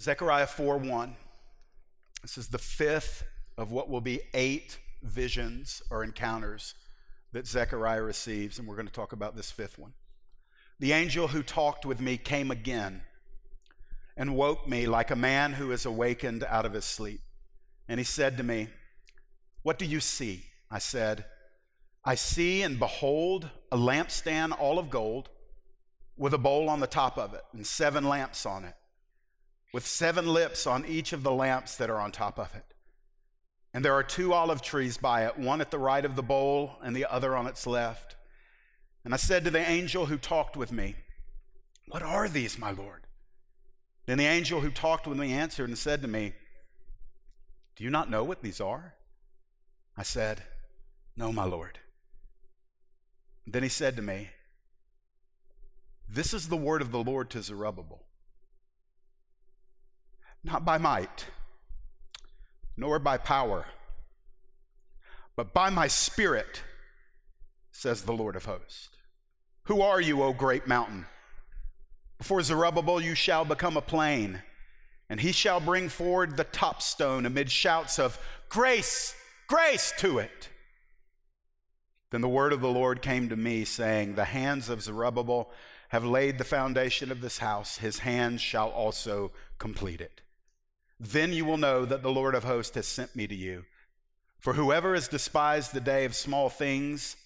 Zechariah 4 1. This is the fifth of what will be eight visions or encounters that Zechariah receives, and we're going to talk about this fifth one. The angel who talked with me came again and woke me like a man who is awakened out of his sleep. And he said to me, What do you see? I said, I see and behold a lampstand all of gold with a bowl on the top of it and seven lamps on it, with seven lips on each of the lamps that are on top of it. And there are two olive trees by it, one at the right of the bowl and the other on its left. And I said to the angel who talked with me, What are these, my Lord? Then the angel who talked with me answered and said to me, Do you not know what these are? I said, No, my Lord. Then he said to me, This is the word of the Lord to Zerubbabel. Not by might nor by power, but by my spirit, says the Lord of hosts. Who are you, O great mountain? Before Zerubbabel you shall become a plain, and he shall bring forward the top stone amid shouts of grace, grace to it. Then the word of the Lord came to me, saying, The hands of Zerubbabel have laid the foundation of this house, his hands shall also complete it. Then you will know that the Lord of hosts has sent me to you. For whoever has despised the day of small things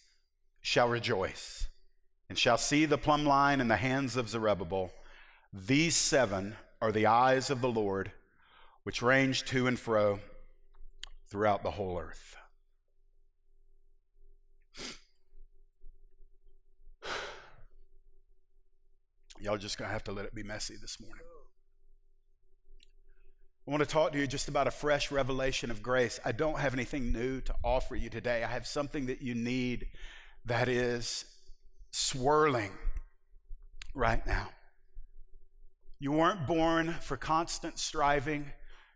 shall rejoice, and shall see the plumb line in the hands of Zerubbabel. These seven are the eyes of the Lord, which range to and fro throughout the whole earth. Y'all just gonna have to let it be messy this morning. I want to talk to you just about a fresh revelation of grace. I don't have anything new to offer you today. I have something that you need that is swirling right now. You weren't born for constant striving.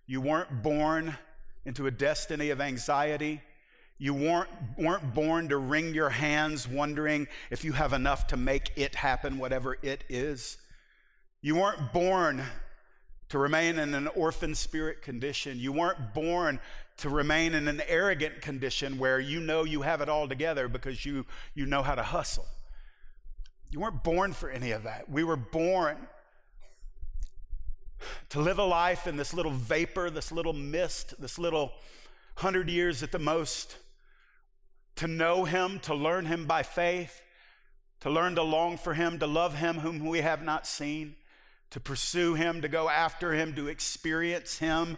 You weren't born into a destiny of anxiety. You weren't, weren't born to wring your hands wondering if you have enough to make it happen, whatever it is. You weren't born to remain in an orphan spirit condition. You weren't born to remain in an arrogant condition where you know you have it all together because you, you know how to hustle. You weren't born for any of that. We were born to live a life in this little vapor, this little mist, this little hundred years at the most, to know Him, to learn Him by faith, to learn to long for Him, to love Him whom we have not seen to pursue Him, to go after Him, to experience Him,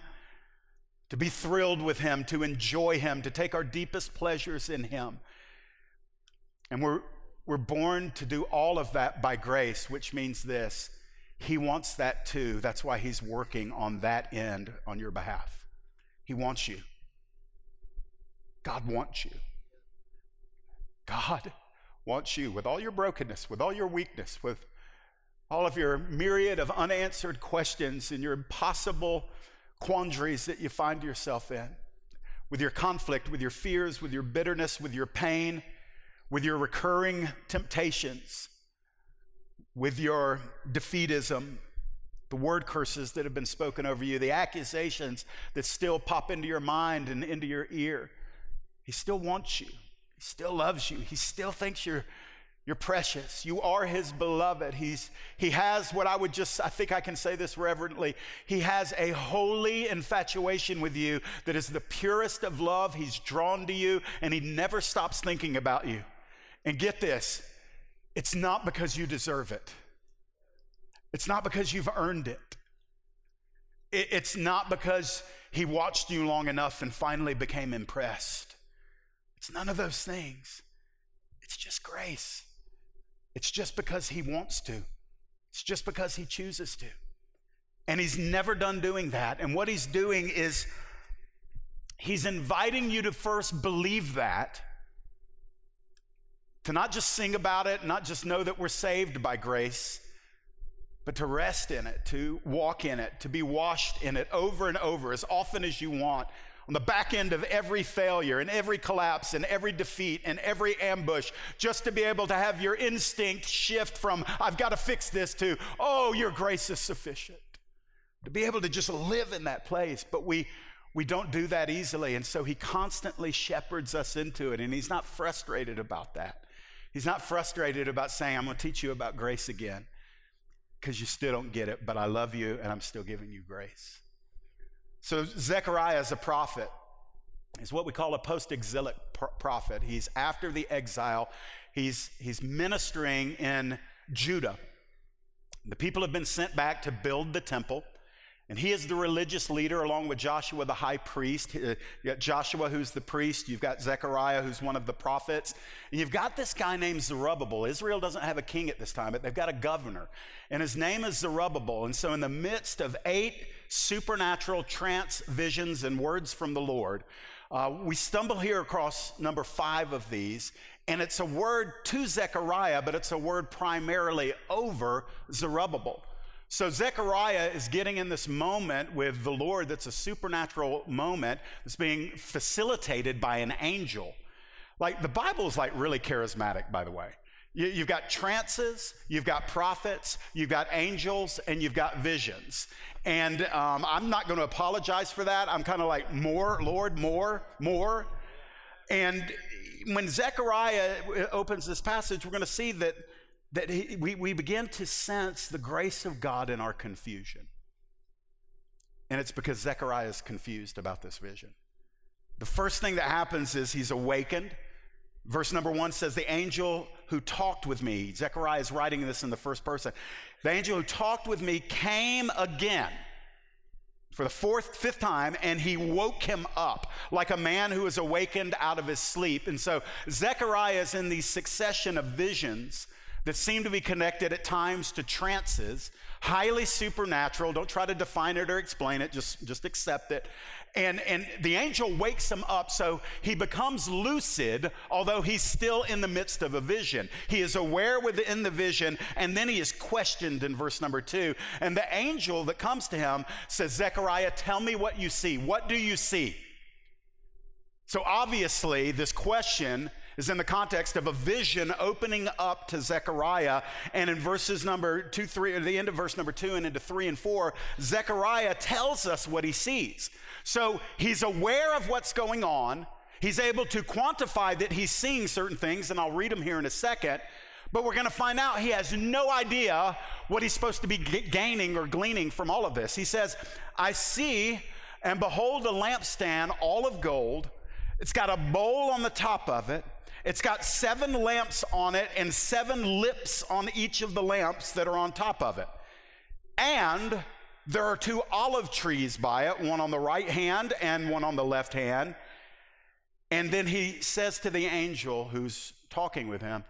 to be thrilled with Him, to enjoy Him, to take our deepest pleasures in Him. And we're, we're born to do all of that by grace, which means this He wants that too. That's why He's working on that end on your behalf. He wants you. God wants you. God wants you with all your brokenness, with all your weakness, with all of your myriad of unanswered questions and your impossible quandaries that you find yourself in, with your conflict, with your fears, with your bitterness, with your pain, with your recurring temptations, with your defeatism, the word curses that have been spoken over you, the accusations that still pop into your mind and into your ear. He still wants you. He still loves you. He still thinks you're you're precious. You are his beloved. He's, he has what I would just, I think I can say this reverently. He has a holy infatuation with you that is the purest of love. He's drawn to you and he never stops thinking about you. And get this it's not because you deserve it, it's not because you've earned it, it it's not because he watched you long enough and finally became impressed. It's none of those things, it's just grace. It's just because he wants to, it's just because he chooses to. And he's never done doing that. And what he's doing is he's inviting you to first believe that, to not just sing about it, not just know that we're saved by grace, but to rest in it, to walk in it, to be washed in it over and over as often as you want, on the back end of every failure and every collapse and every defeat and every ambush, just to be able to have your instinct shift from, I've got to fix this, to, oh, your grace is sufficient. to be able to just live in that place. But we, we don't do that easily. And so he constantly shepherds us into it. And he's not frustrated about that. He's not frustrated about saying, I'm going to teach you about grace again because you still don't get it, but I love you and I'm still giving you grace. So, Zechariah is a prophet. He's what we call a post exilic prophet. He's after the exile, he's, he's ministering in Judah. The people have been sent back to build the temple. And he is the religious leader along with Joshua, the high priest. Uh, you got Joshua, who's the priest. You've got Zechariah, who's one of the prophets. And you've got this guy named Zerubbabel. Israel doesn't have a king at this time, but they've got a governor. And his name is Zerubbabel. And so, in the midst of eight supernatural trance visions and words from the Lord, uh, we stumble here across number five of these. And it's a word to Zechariah, but it's a word primarily over Zerubbabel. So Zechariah is getting in this moment with the Lord that's a supernatural moment that's being facilitated by an angel. Like the Bible is like really charismatic, by the way. You, have got trances, you've got prophets, you've got angels, and you've got visions. And um, I'm not going to apologize for that. I'm kind of like, more, Lord, more, more. And when Zechariah opens this passage, we're going to see that that he, we, we begin to sense the grace of God in our confusion. And it's because Zechariah is confused about this vision. The first thing that happens is he's awakened. Verse number one says, The angel who talked with me, Zechariah is writing this in the first person. The angel who talked with me came again for the fourth, fifth time, and he woke him up like a man who is awakened out of his sleep. And so Zechariah is in these succession of visions that seem to be connected at times to trances, highly supernatural. Don't try to define it or explain it, just, just accept it. And, and the angel wakes him up, so he becomes lucid, although he's still in the midst of a vision. He is aware within the vision, and then he is questioned in verse number two. And the angel that comes to him says, Zechariah, tell me what you see. What do you see? So obviously, this question is in the context of a vision opening up to Zechariah. And in verses number two, three, at the end of verse number two and into three and four, Zechariah tells us what he sees. So he's aware of what's going on. He's able to quantify that he's seeing certain things, and I'll read them here in a second. But we're going to find out he has no idea what he's supposed to be gaining or gleaning from all of this. He says, I see and behold a lampstand all of gold. It's got a bowl on the top of it it's got seven lamps on it and seven lips on each of the lamps that are on top of it. And there are two olive trees by it, one on the right hand and one on the left hand. And then he says to the angel who's talking with him,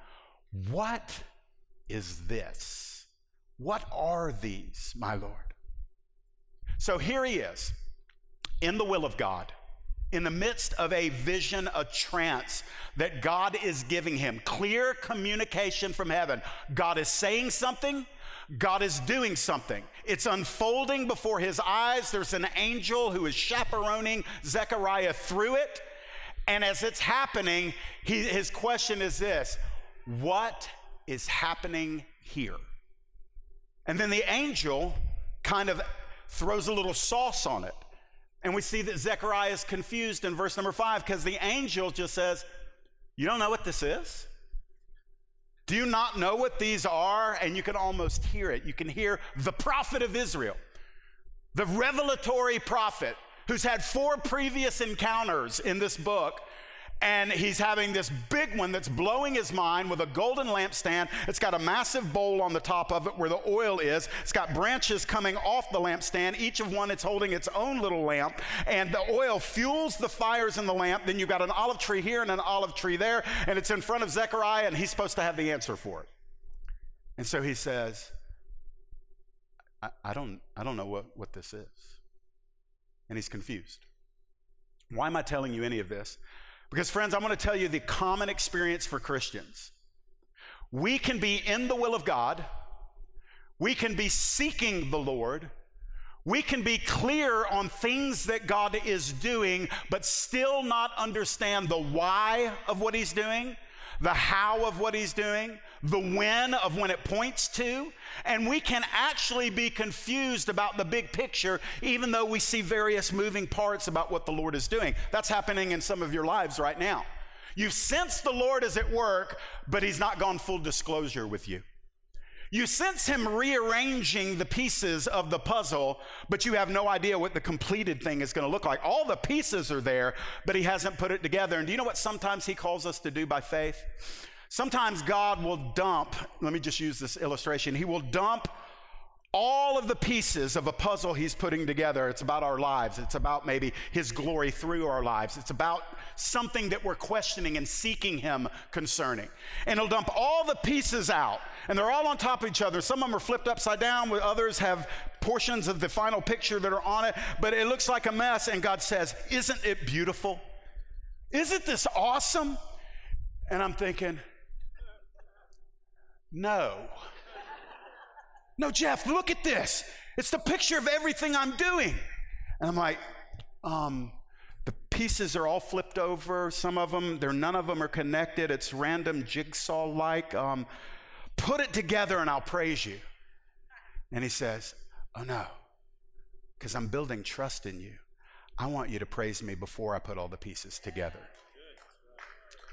What is this? What are these, my Lord? So here he is in the will of God in the midst of a vision, a trance that God is giving him. Clear communication from heaven. God is saying something, God is doing something. It's unfolding before his eyes. There's an angel who is chaperoning Zechariah through it. And as it's happening, he, his question is this What is happening here? And then the angel kind of throws a little sauce on it. And we see that Zechariah is confused in verse number five because the angel just says, You don't know what this is? Do you not know what these are? And you can almost hear it. You can hear the prophet of Israel, the revelatory prophet who's had four previous encounters in this book and he's having this big one that's blowing his mind with a golden lampstand. It's got a massive bowl on the top of it where the oil is. It's got branches coming off the lampstand. Each of one, it's holding its own little lamp, and the oil fuels the fires in the lamp. Then you've got an olive tree here and an olive tree there, and it's in front of Zechariah, and he's supposed to have the answer for it. And so he says, I, I don't, I don't know what, what this is. And he's confused. Why am I telling you any of this? Because, friends, I want to tell you the common experience for Christians. We can be in the will of God, we can be seeking the Lord, we can be clear on things that God is doing, but still not understand the why of what He's doing, the how of what He's doing, the when of when it points to, and we can actually be confused about the big picture, even though we see various moving parts about what the Lord is doing. That's happening in some of your lives right now. You sense the Lord is at work, but He's not gone full disclosure with you. You sense him rearranging the pieces of the puzzle, but you have no idea what the completed thing is going to look like. All the pieces are there, but he hasn't put it together. And do you know what sometimes he calls us to do by faith? Sometimes God will dump, let me just use this illustration. He will dump all of the pieces of a puzzle he's putting together. It's about our lives. It's about maybe his glory through our lives. It's about something that we're questioning and seeking him concerning. And he'll dump all the pieces out, and they're all on top of each other. Some of them are flipped upside down, with others have portions of the final picture that are on it, but it looks like a mess. And God says, Isn't it beautiful? Isn't this awesome? And I'm thinking, No. No, Jeff, look at this. It's the picture of everything I'm doing. And I'm like, um, the pieces are all flipped over. Some of them, they're none of them are connected. It's random jigsaw like. Um, put it together and I'll praise you. And he says, Oh no, because I'm building trust in you. I want you to praise me before I put all the pieces together.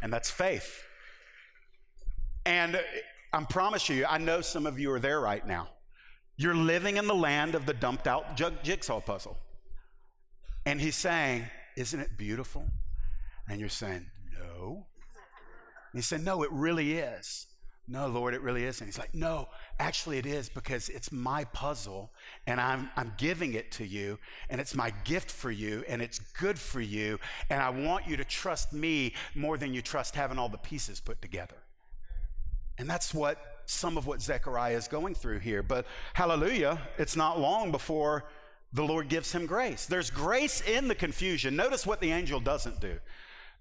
And that's faith. And I promise you, I know some of you are there right now. You're living in the land of the dumped out jigsaw puzzle. And he's saying, Isn't it beautiful? And you're saying, No. And he said, No, it really is. No, Lord, it really isn't. He's like, No, actually, it is because it's my puzzle and I'm, I'm giving it to you and it's my gift for you and it's good for you. And I want you to trust me more than you trust having all the pieces put together. And that's what some of what Zechariah is going through here. But hallelujah, it's not long before the Lord gives him grace. There's grace in the confusion. Notice what the angel doesn't do.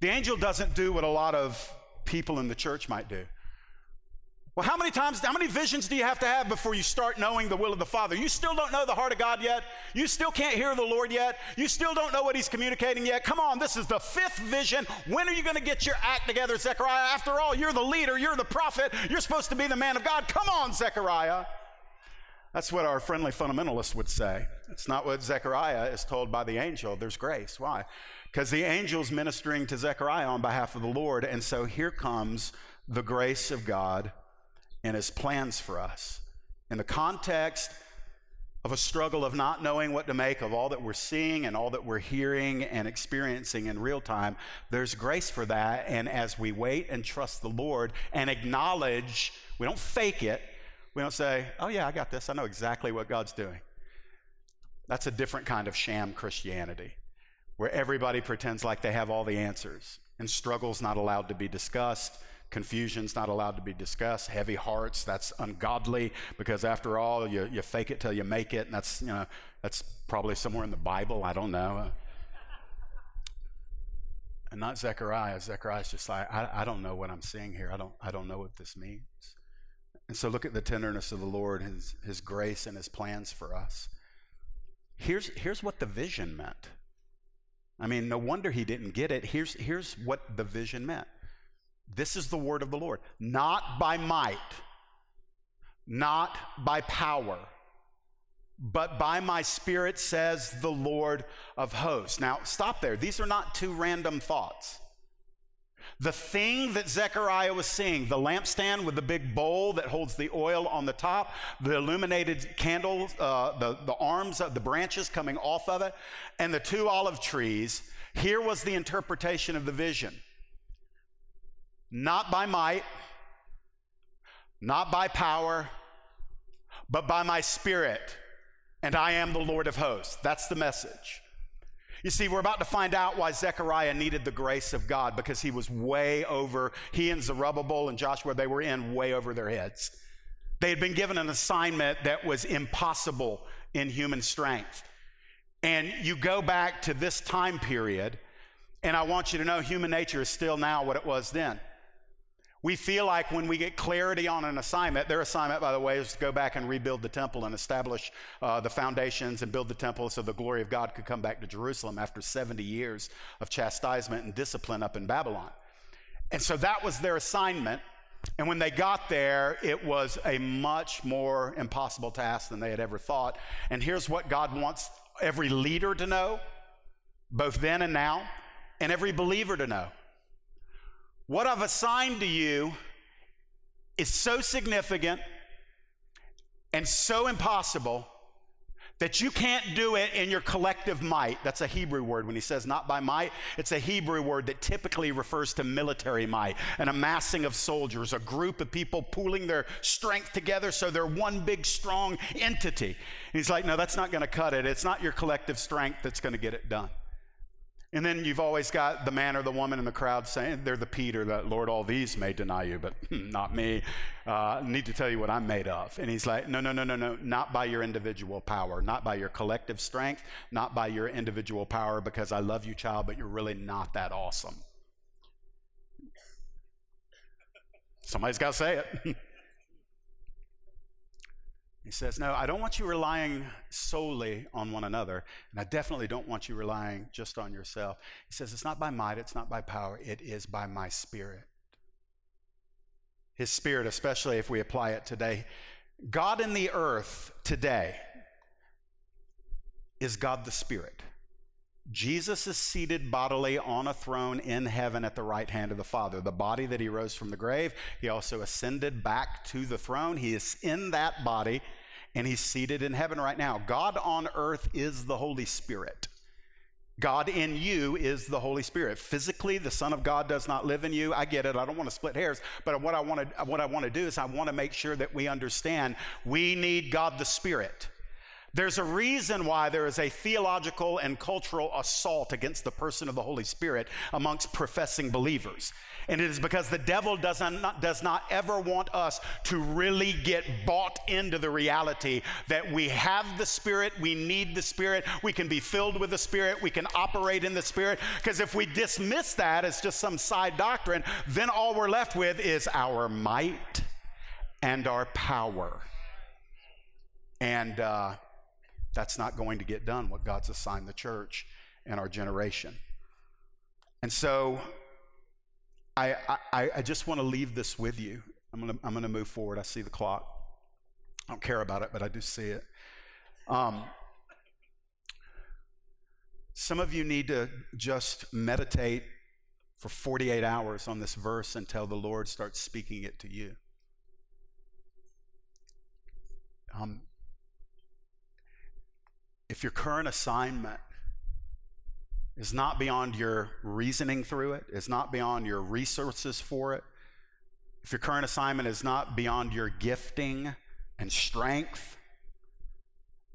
The angel doesn't do what a lot of people in the church might do. Well, how many times, how many visions do you have to have before you start knowing the will of the Father? You still don't know the heart of God yet. You still can't hear the Lord yet. You still don't know what He's communicating yet. Come on, this is the fifth vision. When are you going to get your act together, Zechariah? After all, you're the leader, you're the prophet, you're supposed to be the man of God. Come on, Zechariah. That's what our friendly fundamentalists would say. It's not what Zechariah is told by the angel. There's grace. Why? Because the angel's ministering to Zechariah on behalf of the Lord. And so here comes the grace of God and his plans for us. In the context of a struggle of not knowing what to make of all that we're seeing and all that we're hearing and experiencing in real time, there's grace for that. And as we wait and trust the Lord and acknowledge, we don't fake it, we don't say, oh, yeah, I got this, I know exactly what God's doing. That's a different kind of sham Christianity where everybody pretends like they have all the answers and struggle's not allowed to be discussed Confusion's not allowed to be discussed. Heavy hearts, that's ungodly because after all, you, you fake it till you make it. And that's, you know, that's probably somewhere in the Bible. I don't know. Uh, and not Zechariah. Zechariah's just like, I, I don't know what I'm seeing here. I don't, I don't know what this means. And so look at the tenderness of the Lord, his, his grace, and his plans for us. Here's, here's what the vision meant. I mean, no wonder he didn't get it. Here's, here's what the vision meant this is the word of the Lord. Not by might, not by power, but by my spirit, says the Lord of hosts. Now, stop there. These are not two random thoughts. The thing that Zechariah was seeing, the lampstand with the big bowl that holds the oil on the top, the illuminated candles, uh, the, the arms of the branches coming off of it, and the two olive trees, here was the interpretation of the vision not by might, not by power, but by my spirit. And I am the Lord of hosts. That's the message. You see, we're about to find out why Zechariah needed the grace of God because he was way over, he and Zerubbabel and Joshua, they were in way over their heads. They had been given an assignment that was impossible in human strength. And you go back to this time period, and I want you to know human nature is still now what it was then. We feel like when we get clarity on an assignment, their assignment, by the way, is to go back and rebuild the temple and establish uh, the foundations and build the temple so the glory of God could come back to Jerusalem after 70 years of chastisement and discipline up in Babylon. And so that was their assignment. And when they got there, it was a much more impossible task than they had ever thought. And here's what God wants every leader to know, both then and now, and every believer to know. What I've assigned to you is so significant and so impossible that you can't do it in your collective might. That's a Hebrew word. When he says not by might, it's a Hebrew word that typically refers to military might, an amassing of soldiers, a group of people pooling their strength together so they're one big, strong entity. And he's like, no, that's not going to cut it. It's not your collective strength that's going to get it done. And then you've always got the man or the woman in the crowd saying, they're the Peter, that Lord, all these may deny you, but not me. Uh, need to tell you what I'm made of. And he's like, no, no, no, no, no, not by your individual power, not by your collective strength, not by your individual power, because I love you, child, but you're really not that awesome. Somebody's got to say it. He says, No, I don't want you relying solely on one another, and I definitely don't want you relying just on yourself. He says, It's not by might, it's not by power, it is by my spirit. His spirit, especially if we apply it today. God in the earth today is God the Spirit. Jesus is seated bodily on a throne in heaven at the right hand of the Father. The body that he rose from the grave, he also ascended back to the throne. He is in that body and he's seated in heaven right now. God on earth is the Holy Spirit. God in you is the Holy Spirit. Physically, the Son of God does not live in you. I get it. I don't want to split hairs, but what I want to what I want to do is I want to make sure that we understand we need God the Spirit. There's a reason why there is a theological and cultural assault against the person of the Holy Spirit amongst professing believers. And it is because the devil does not, does not ever want us to really get bought into the reality that we have the Spirit, we need the Spirit, we can be filled with the Spirit, we can operate in the Spirit. Because if we dismiss that as just some side doctrine, then all we're left with is our might and our power. And, uh, that's not going to get done, what God's assigned the church and our generation. And so I, I, I just want to leave this with you. I'm going to I'm to move forward. I see the clock. I don't care about it, but I do see it. Um, some of you need to just meditate for 48 hours on this verse until the Lord starts speaking it to you. Um, if your current assignment is not beyond your reasoning through it, is not beyond your resources for it, if your current assignment is not beyond your gifting and strength,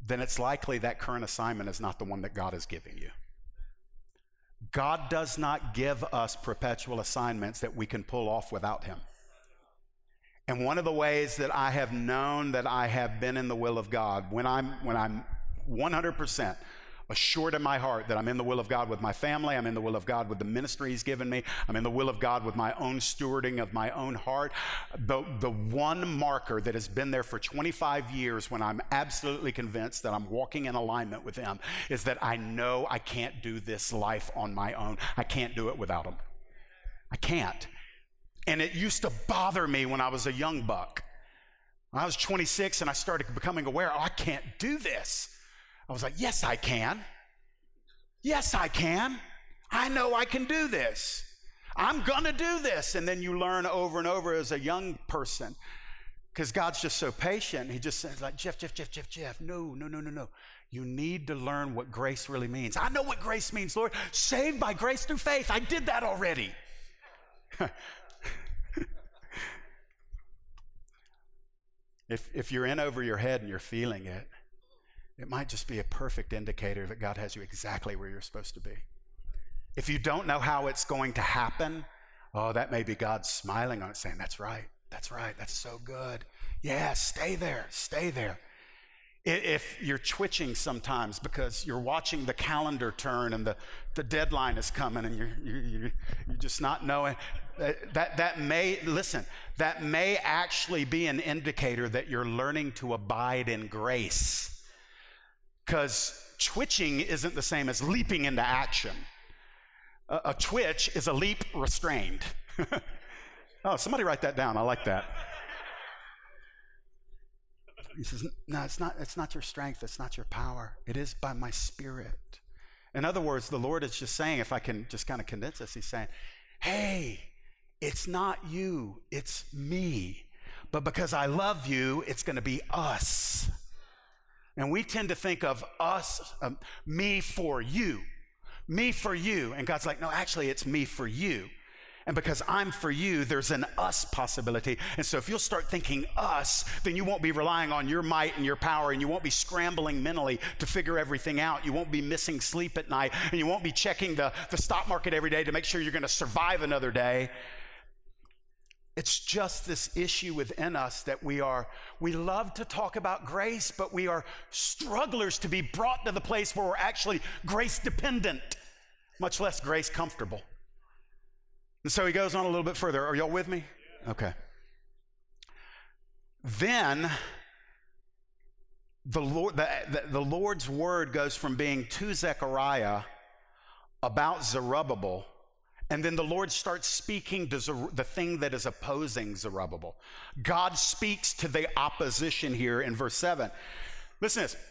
then it's likely that current assignment is not the one that God is giving you. God does not give us perpetual assignments that we can pull off without Him. And one of the ways that I have known that I have been in the will of God, when I'm, when I'm 100% assured in my heart that I'm in the will of God with my family, I'm in the will of God with the ministry He's given me, I'm in the will of God with my own stewarding of my own heart. The, the one marker that has been there for 25 years when I'm absolutely convinced that I'm walking in alignment with Him is that I know I can't do this life on my own. I can't do it without Him. I can't. And it used to bother me when I was a young buck. When I was 26 and I started becoming aware, oh, I can't do this. I was like, yes, I can. Yes, I can. I know I can do this. I'm going to do this. And then you learn over and over as a young person because God's just so patient. He just says, like, Jeff, Jeff, Jeff, Jeff, Jeff. No, no, no, no, no. You need to learn what grace really means. I know what grace means, Lord. Saved by grace through faith. I did that already. if, if you're in over your head and you're feeling it, it might just be a perfect indicator that God has you exactly where you're supposed to be. If you don't know how it's going to happen, oh, that may be God smiling on it, saying, That's right, that's right, that's so good. Yeah, stay there, stay there. If you're twitching sometimes because you're watching the calendar turn and the, the deadline is coming and you're, you're, you're just not knowing, uh, that, that may, listen, that may actually be an indicator that you're learning to abide in grace because twitching isn't the same as leaping into action. A, a twitch is a leap restrained. Oh, somebody write that down. I like that. He says, No, it's not, it's not your strength, it's not your power. It is by my spirit. In other words, the Lord is just saying, if I can just kind of condense this, He's saying, Hey, it's not you, it's me. But because I love you, it's going to be us. And we tend to think of us, um, me for you, me for you. And God's like, no, actually, it's me for you. And because I'm for you, there's an us possibility. And so if you'll start thinking us, then you won't be relying on your might and your power, and you won't be scrambling mentally to figure everything out. You won't be missing sleep at night, and you won't be checking the, the stock market every day to make sure you're going to survive another day. It's just this issue within us that we are, we love to talk about grace, but we are strugglers to be brought to the place where we're actually grace dependent, much less grace comfortable. And so he goes on a little bit further. Are y'all with me? Okay. Then the, Lord, the, the, Lord's word goes from being to Zechariah about Zerubbabel and then the Lord starts speaking to Zer- the thing that is opposing Zerubbabel. God speaks to the opposition here in verse 7. Listen to this.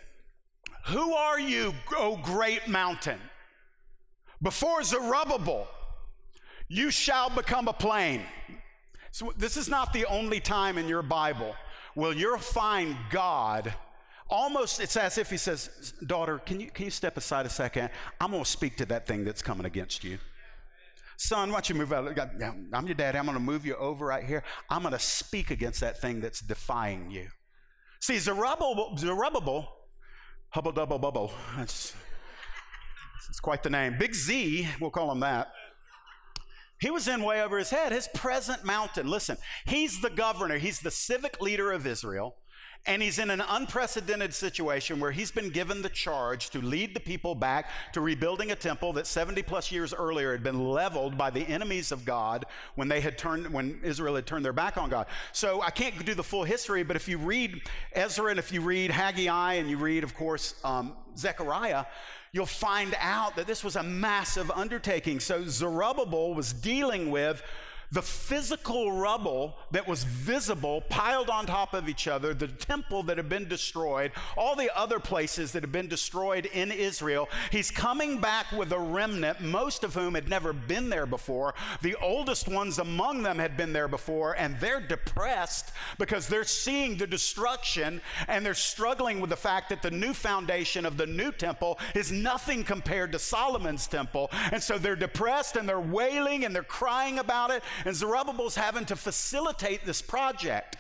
Who are you, O great mountain? Before Zerubbabel, you shall become a plain. So, this is not the only time in your Bible where you'll find God almost it's as if he says daughter can you, can you step aside a second i'm going to speak to that thing that's coming against you Son, why don't you move out? I'm your daddy. I'm going to move you over right here. I'm going to speak against that thing that's defying you. See, Zerubbabel, Zerubbabel, hubble double bubble. That's, that's quite the name. Big Z, we'll call him that. He was in way over his head. His present mountain, listen, he's the governor, he's the civic leader of Israel. And he's in an unprecedented situation where he's been given the charge to lead the people back to rebuilding a temple that 70 plus years earlier had been leveled by the enemies of God when they had turned, when Israel had turned their back on God. So I can't do the full history, but if you read Ezra and if you read Haggai and you read, of course, um, Zechariah, you'll find out that this was a massive undertaking. So Zerubbabel was dealing with the physical rubble that was visible piled on top of each other, the temple that had been destroyed, all the other places that had been destroyed in Israel. He's coming back with a remnant, most of whom had never been there before. The oldest ones among them had been there before, and they're depressed because they're seeing the destruction and they're struggling with the fact that the new foundation of the new temple is nothing compared to Solomon's temple. And so they're depressed and they're wailing and they're crying about it. And Zerubbabel's having to facilitate this project.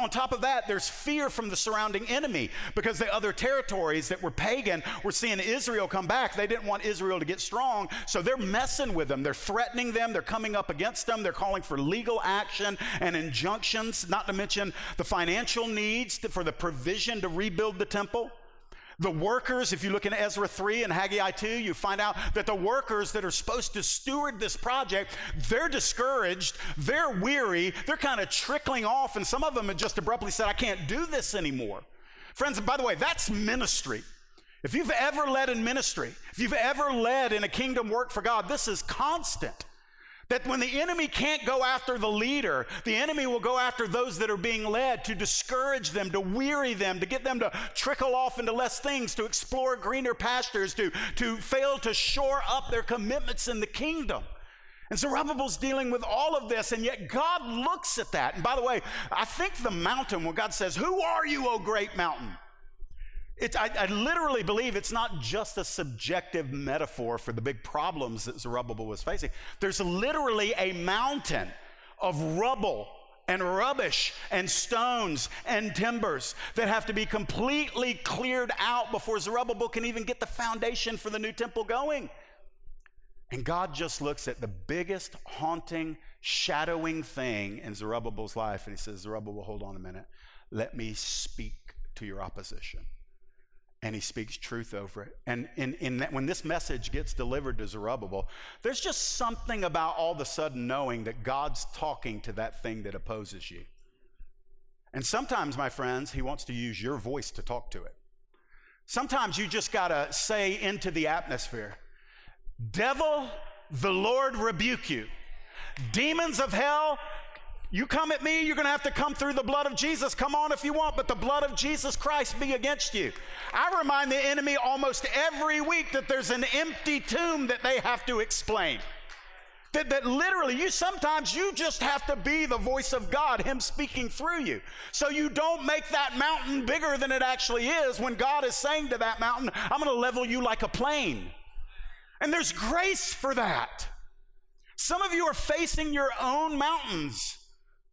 On top of that, there's fear from the surrounding enemy because the other territories that were pagan were seeing Israel come back. They didn't want Israel to get strong, so they're messing with them. They're threatening them. They're coming up against them. They're calling for legal action and injunctions, not to mention the financial needs for the provision to rebuild the temple. The workers, if you look in Ezra 3 and Haggai 2, you find out that the workers that are supposed to steward this project, they're discouraged, they're weary, they're kind of trickling off, and some of them have just abruptly said, I can't do this anymore. Friends, by the way, that's ministry. If you've ever led in ministry, if you've ever led in a kingdom work for God, this is constant. That when the enemy can't go after the leader, the enemy will go after those that are being led to discourage them, to weary them, to get them to trickle off into less things, to explore greener pastures, to, to fail to shore up their commitments in the kingdom. And Zerubbabel's dealing with all of this, and yet God looks at that. And by the way, I think the mountain, when God says, Who are you, O great mountain? I, I, literally believe it's not just a subjective metaphor for the big problems that Zerubbabel was facing. There's literally a mountain of rubble and rubbish and stones and timbers that have to be completely cleared out before Zerubbabel can even get the foundation for the new temple going. And God just looks at the biggest haunting, shadowing thing in Zerubbabel's life and he says, Zerubbabel, hold on a minute. Let me speak to your opposition and he speaks truth over it. And in, in that, when this message gets delivered to Zerubbabel, there's just something about all of a sudden knowing that God's talking to that thing that opposes you. And sometimes, my friends, he wants to use your voice to talk to it. Sometimes you just got to say into the atmosphere, Devil, the Lord rebuke you. Demons of hell, You come at me, you're going to have to come through the blood of Jesus. Come on if you want, but the blood of Jesus Christ be against you. I remind the enemy almost every week that there's an empty tomb that they have to explain. That, that literally, you sometimes you just have to be the voice of God, Him speaking through you. So you don't make that mountain bigger than it actually is when God is saying to that mountain, I'm going to level you like a plane. And there's grace for that. Some of you are facing your own mountains.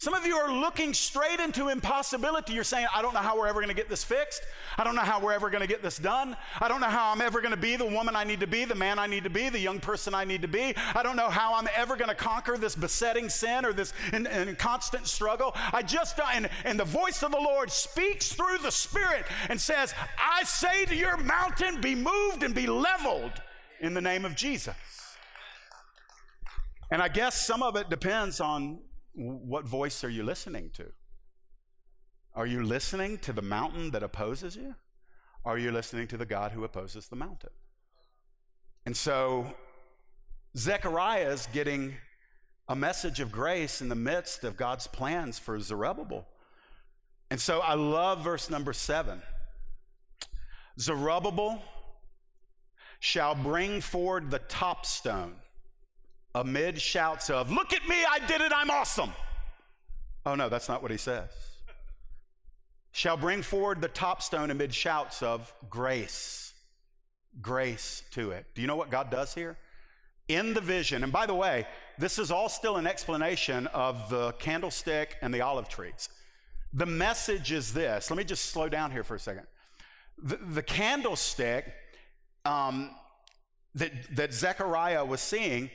Some of you are looking straight into impossibility. You're saying, I don't know how we're ever going to get this fixed. I don't know how we're ever going to get this done. I don't know how I'm ever going to be the woman I need to be, the man I need to be, the young person I need to be. I don't know how I'm ever going to conquer this besetting sin or this in, in constant struggle. I just, uh, and, and the voice of the Lord speaks through the Spirit and says, I say to your mountain, be moved and be leveled in the name of Jesus. And I guess some of it depends on what voice are you listening to? Are you listening to the mountain that opposes you? Are you listening to the God who opposes the mountain? And so Zechariah is getting a message of grace in the midst of God's plans for Zerubbabel. And so I love verse number seven. Zerubbabel shall bring forward the top stone amid shouts of, Look at me, I did it, I'm awesome. Oh, no, that's not what he says. Shall bring forward the top stone amid shouts of grace. Grace to it. Do you know what God does here? In the vision, and by the way, this is all still an explanation of the candlestick and the olive trees. The message is this. Let me just slow down here for a second. The, the candlestick um, that, that Zechariah was seeing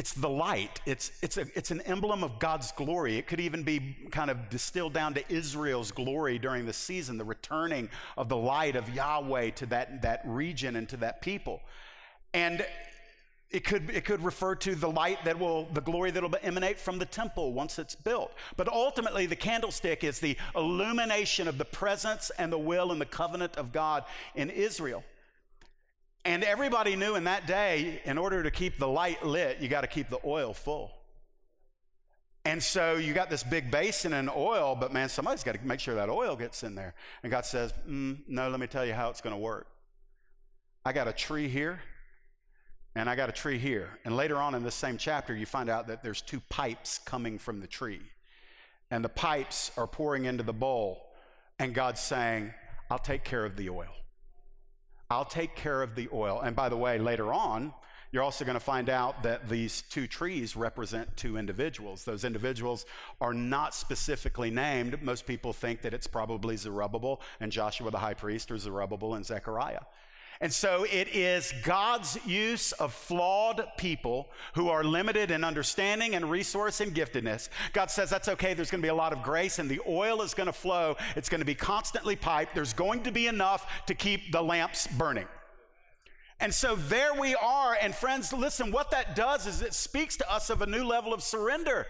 it's the light. It's, it's, a, it's an emblem of God's glory. It could even be kind of distilled down to Israel's glory during the season, the returning of the light of Yahweh to that, that region and to that people. And it could, it could refer to the light that will, the glory that will emanate from the temple once it's built. But ultimately, the candlestick is the illumination of the presence and the will and the covenant of God in Israel. And everybody knew in that day, in order to keep the light lit, you got to keep the oil full. And so you got this big basin and oil, but man, somebody's got to make sure that oil gets in there. And God says, mm, No, let me tell you how it's going to work. I got a tree here, and I got a tree here. And later on in this same chapter, you find out that there's two pipes coming from the tree. And the pipes are pouring into the bowl, and God's saying, I'll take care of the oil. I'll take care of the oil. And by the way, later on, you're also going to find out that these two trees represent two individuals. Those individuals are not specifically named. Most people think that it's probably Zerubbabel and Joshua the high priest, or Zerubbabel and Zechariah. And so it is God's use of flawed people who are limited in understanding and resource and giftedness. God says that's okay. There's going to be a lot of grace and the oil is going to flow. It's going to be constantly piped. There's going to be enough to keep the lamps burning. And so there we are. And friends, listen, what that does is it speaks to us of a new level of surrender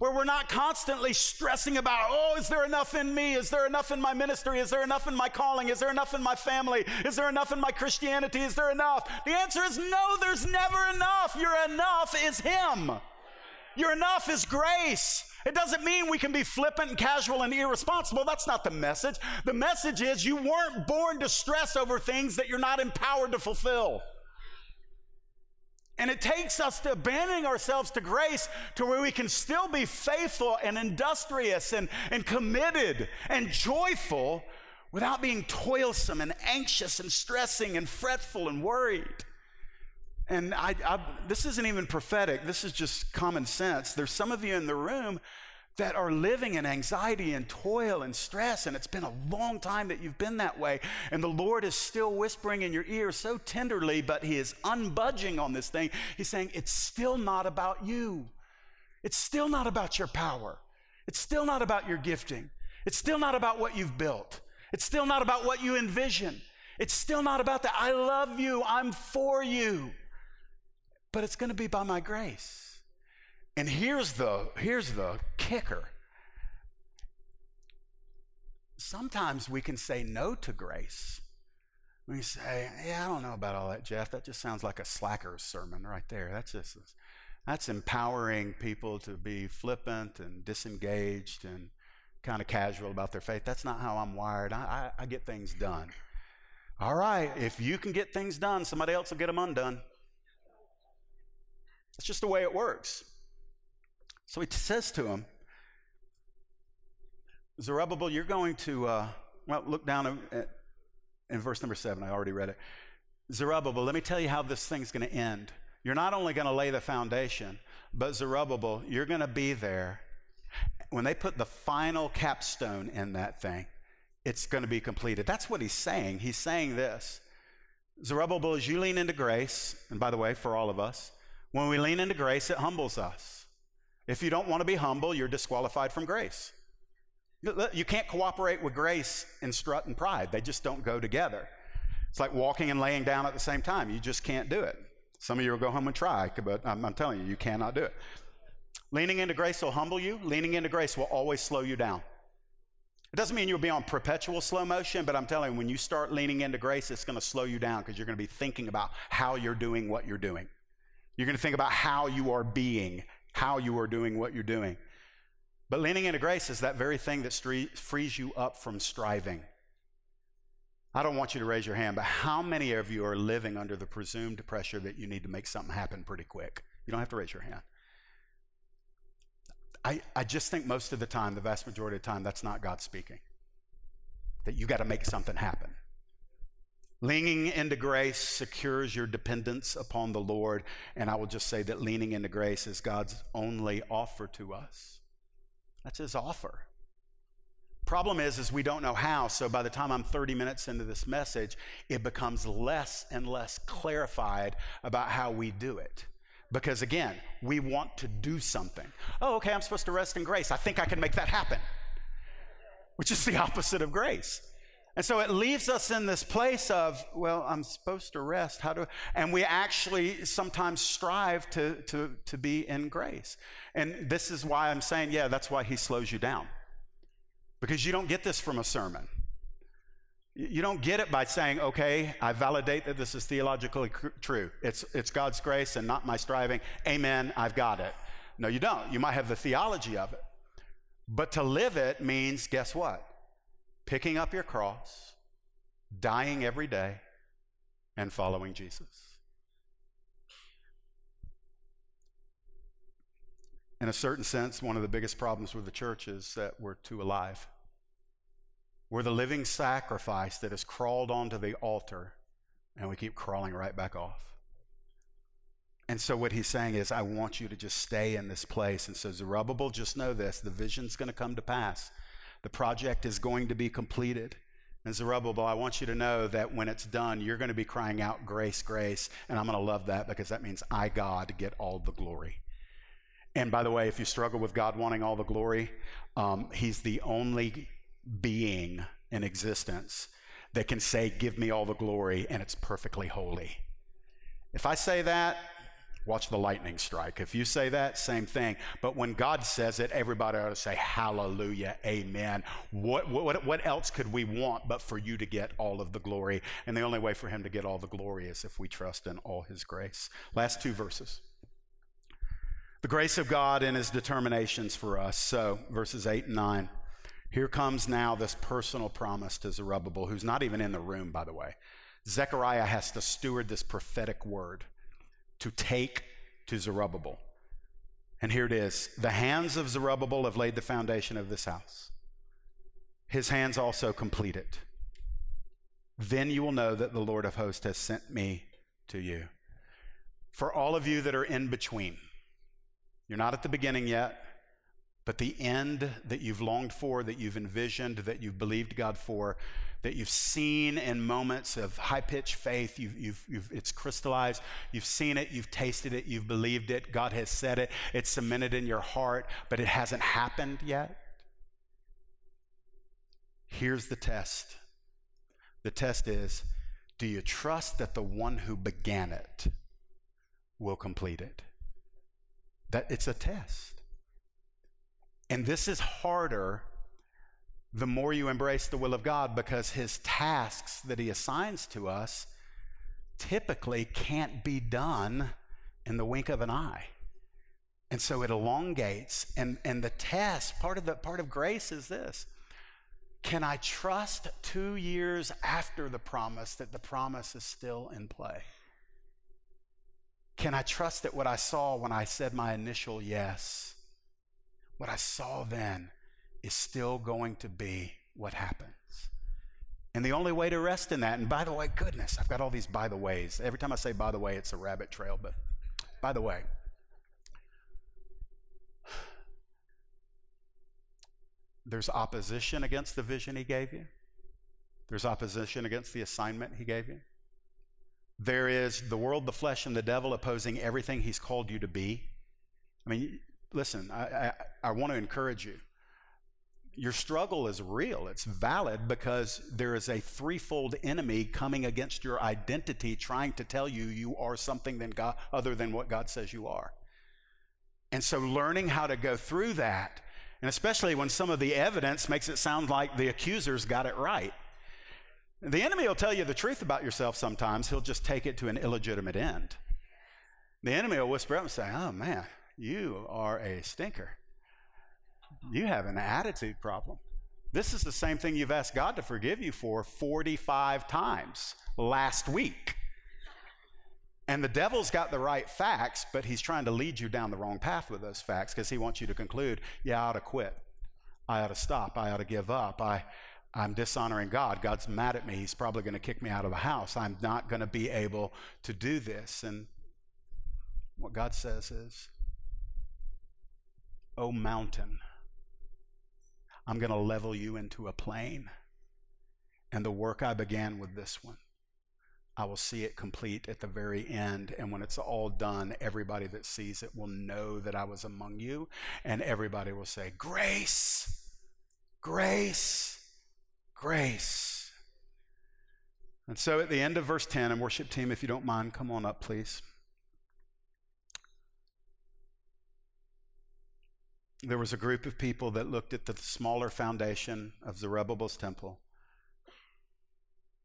where we're not constantly stressing about, oh, is there enough in me? Is there enough in my ministry? Is there enough in my calling? Is there enough in my family? Is there enough in my Christianity? Is there enough? The answer is no, there's never enough. Your enough is Him. Your enough is grace. It doesn't mean we can be flippant and casual and irresponsible. That's not the message. The message is you weren't born to stress over things that you're not empowered to fulfill. And it takes us to abandoning ourselves to grace to where we can still be faithful and industrious and, and committed and joyful without being toilsome and anxious and stressing and fretful and worried. And I, I, this isn't even prophetic, this is just common sense. There's some of you in the room that are living in anxiety and toil and stress, and it's been a long time that you've been that way. And the Lord is still whispering in your ear so tenderly, but He is unbudging on this thing. He's saying, It's still not about you. It's still not about your power. It's still not about your gifting. It's still not about what you've built. It's still not about what you envision. It's still not about that. I love you. I'm for you. But it's going to be by my grace. And here's the, here's the kicker. Sometimes we can say no to grace. We say, Yeah, I don't know about all that, Jeff. That just sounds like a slacker's sermon right there. That's just, That's empowering people to be flippant and disengaged and kind of casual about their faith. That's not how I'm wired. I, I, I get things done. All right, if you can get things done, somebody else will get them undone. It's just the way it works. So he says to him, Zerubbabel, you're going to, uh, well, look down at, in verse number seven. I already read it. Zerubbabel, let me tell you how this thing's going to end. You're not only going to lay the foundation, but Zerubbabel, you're going to be there. When they put the final capstone in that thing, it's going to be completed. That's what he's saying. He's saying this Zerubbabel, as you lean into grace, and by the way, for all of us, when we lean into grace, it humbles us. If you don't want to be humble, you're disqualified from grace. You can't cooperate with grace and strut and pride, they just don't go together. It's like walking and laying down at the same time. You just can't do it. Some of you will go home and try, but I'm, I'm telling you, you cannot do it. Leaning into grace will humble you, leaning into grace will always slow you down. It doesn't mean you'll be on perpetual slow motion, but I'm telling you, when you start leaning into grace, it's going to slow you down because you're going to be thinking about how you're doing what you're doing. You're going to think about how you are being, how you are doing what you're doing. But leaning into grace is that very thing that frees you up from striving. I don't want you to raise your hand, but how many of you are living under the presumed pressure that you need to make something happen pretty quick? You don't have to raise your hand. I, I just think most of the time, the vast majority of the time, that's not God speaking. That you got to make something happen. Leaning into grace secures your dependence upon the Lord. And I will just say that leaning into grace is God's only offer to us. That's his offer. Problem is, is we don't know how. So by the time I'm 30 minutes into this message, it becomes less and less clarified about how we do it. Because again, we want to do something. Oh, okay, I'm supposed to rest in grace. I think I can make that happen, which is the opposite of grace. And so it leaves us in this place of, well, I'm supposed to rest. How do and we actually sometimes strive to, to, to be in grace. And this is why I'm saying, yeah, that's why he slows you down. Because you don't get this from a sermon. You don't get it by saying, okay, I validate that this is theologically true. It's, it's God's grace and not my striving. Amen, I've got it. No, you don't. You might have the theology of it. But to live it means, guess what? Picking up your cross, dying every day, and following Jesus. In a certain sense, one of the biggest problems with the church is that we're too alive. We're the living sacrifice that has crawled onto the altar, and we keep crawling right back off. And so, what he's saying is, I want you to just stay in this place. And so, Zerubbabel, just know this the vision's going to come to pass, the project is going to be completed. And Zerubbabel, I want you to know that when it's done, you're going to be crying out, Grace, grace. And I'm going to love that because that means I, God, get all the glory. And by the way, if you struggle with God wanting all the glory, um, He's the only being in existence that can say, Give me all the glory, and it's perfectly holy. If I say that, watch the lightning strike. If you say that, same thing. But when God says it, everybody ought to say, Hallelujah, Amen. What, what, what else could we want but for you to get all of the glory? And the only way for Him to get all the glory is if we trust in all His grace. Last two verses. The grace of God and His determinations for us. So, verses 8 and 9. Here comes now this personal promise to Zerubbabel, who's not even in the room, by the way. Zechariah has to steward this prophetic word to take to Zerubbabel. And here it is The hands of Zerubbabel have laid the foundation of this house, his hands also complete it. Then you will know that the Lord of hosts has sent me to you. For all of you that are in between, you're not at the beginning yet, but the end that you've longed for, that you've envisioned, that you've believed God for, that you've seen in moments of high pitched faith, you've, you've, you've, it's crystallized, you've seen it, you've tasted it, you've believed it, God has said it, it's cemented in your heart, but it hasn't happened yet. Here's the test the test is do you trust that the one who began it will complete it? That it's a test. And this is harder the more you embrace the will of God because his tasks that he assigns to us typically can't be done in the wink of an eye. And so it elongates. And, and the test, part of the part of grace is this. Can I trust two years after the promise that the promise is still in play? Can I trust that what I saw when I said my initial yes, what I saw then, is still going to be what happens? And the only way to rest in that, and by the way, goodness, I've got all these by the ways. Every time I say by the way, it's a rabbit trail, but by the way, there's opposition against the vision he gave you, there's opposition against the assignment he gave you. There is the world, the flesh, and the devil opposing everything he's called you to be. I mean, listen, I, I, I want to encourage you your struggle is real. It's valid because there is a threefold enemy coming against your identity, trying to tell you you are something than God, other than what God says you are. And so, learning how to go through that, and especially when some of the evidence makes it sound like the accusers got it right. The enemy will tell you the truth about yourself sometimes, he'll just take it to an illegitimate end. The enemy will whisper up and say, Oh man, you are a stinker you have an attitude problem. This is the same thing you've asked God to forgive you for 45 times last week. And the devil's got the right facts, but he's trying to lead you down the wrong path with those facts because he wants you to conclude, yeah, I ought to quit. I ought to stop. I ought to give up. I, I'm dishonoring God. God's mad at me. He's probably going to kick me out of the house. I'm not going to be able to do this. And what God says is, O mountain, I'm going to level you into a plain. And the work I began with this one, I will see it complete at the very end. And when it's all done, everybody that sees it will know that I was among you. And everybody will say, Grace, grace, grace. And so at the end of verse 10, and worship team, if you don't mind, come on up, please. There was a group of people that looked at the smaller foundation of Zerubbabel's temple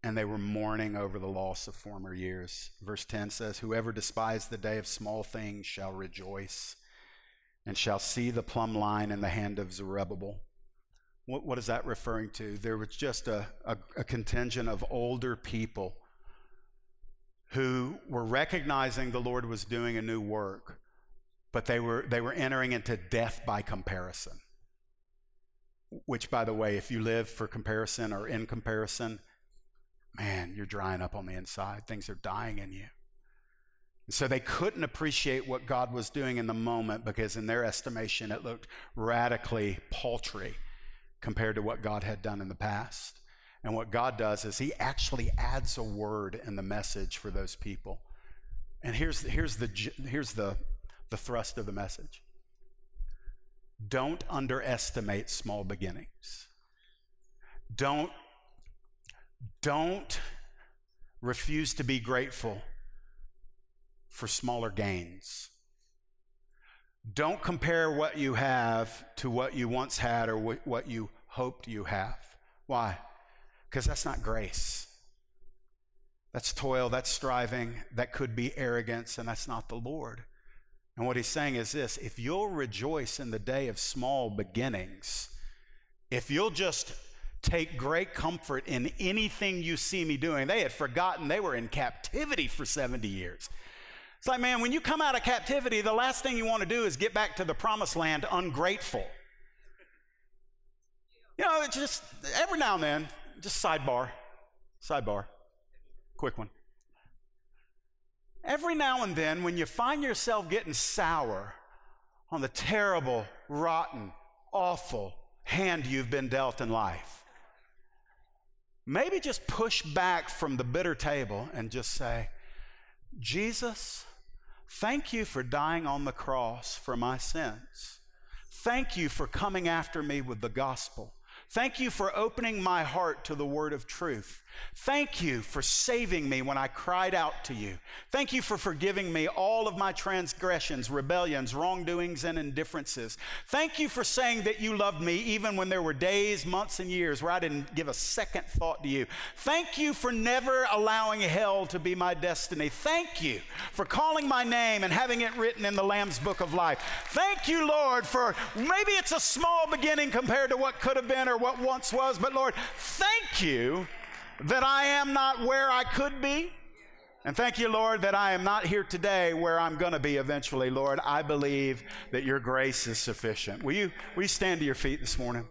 and they were mourning over the loss of former years. Verse 10 says, Whoever despised the day of small things shall rejoice and shall see the plumb line in the hand of Zerubbabel. What, what is that referring to? There was just a, a, a contingent of older people who were recognizing the Lord was doing a new work but they were, they were entering into death by comparison. Which, by the way, if you live for comparison or in comparison, man, you're drying up on the inside. Things are dying in you. And so they couldn't appreciate what God was doing in the moment because, in their estimation, it looked radically paltry compared to what God had done in the past. And what God does is He actually adds a word in the message for those people. And here's, here's, the, here's the the thrust of the message. Don't underestimate small beginnings. Don't, don't refuse to be grateful for smaller gains. Don't compare what you have to what you once had or what you hoped you have. Why? Because that's not grace. That's toil, that's striving, that could be arrogance, and that's not the Lord. And what he's saying is this if you'll rejoice in the day of small beginnings, if you'll just take great comfort in anything you see me doing, they had forgotten they were in captivity for 70 years. It's like, man, when you come out of captivity, the last thing you want to do is get back to the promised land ungrateful. You know, it's just every now and then, just sidebar, sidebar, quick one. Every now and then, when you find yourself getting sour on the terrible, rotten, awful hand you've been dealt in life, maybe just push back from the bitter table and just say, Jesus, thank you for dying on the cross for my sins. Thank you for coming after me with the gospel. Thank you for opening my heart to the word of truth. Thank you for saving me when I cried out to you. Thank you for forgiving me all of my transgressions, rebellions, wrongdoings, and indifferences. Thank you for saying that you loved me even when there were days, months, and years where I didn't give a second thought to you. Thank you for never allowing hell to be my destiny. Thank you for calling my name and having it written in the Lamb's book of life. Thank you, Lord, for maybe it's a small beginning compared to what could have been or what once was, but Lord, thank you that I am not where I could be. And thank you, Lord, that I am not here today where I'm going to be eventually, Lord. I believe that your grace is sufficient. Will you, will you stand to your feet this morning?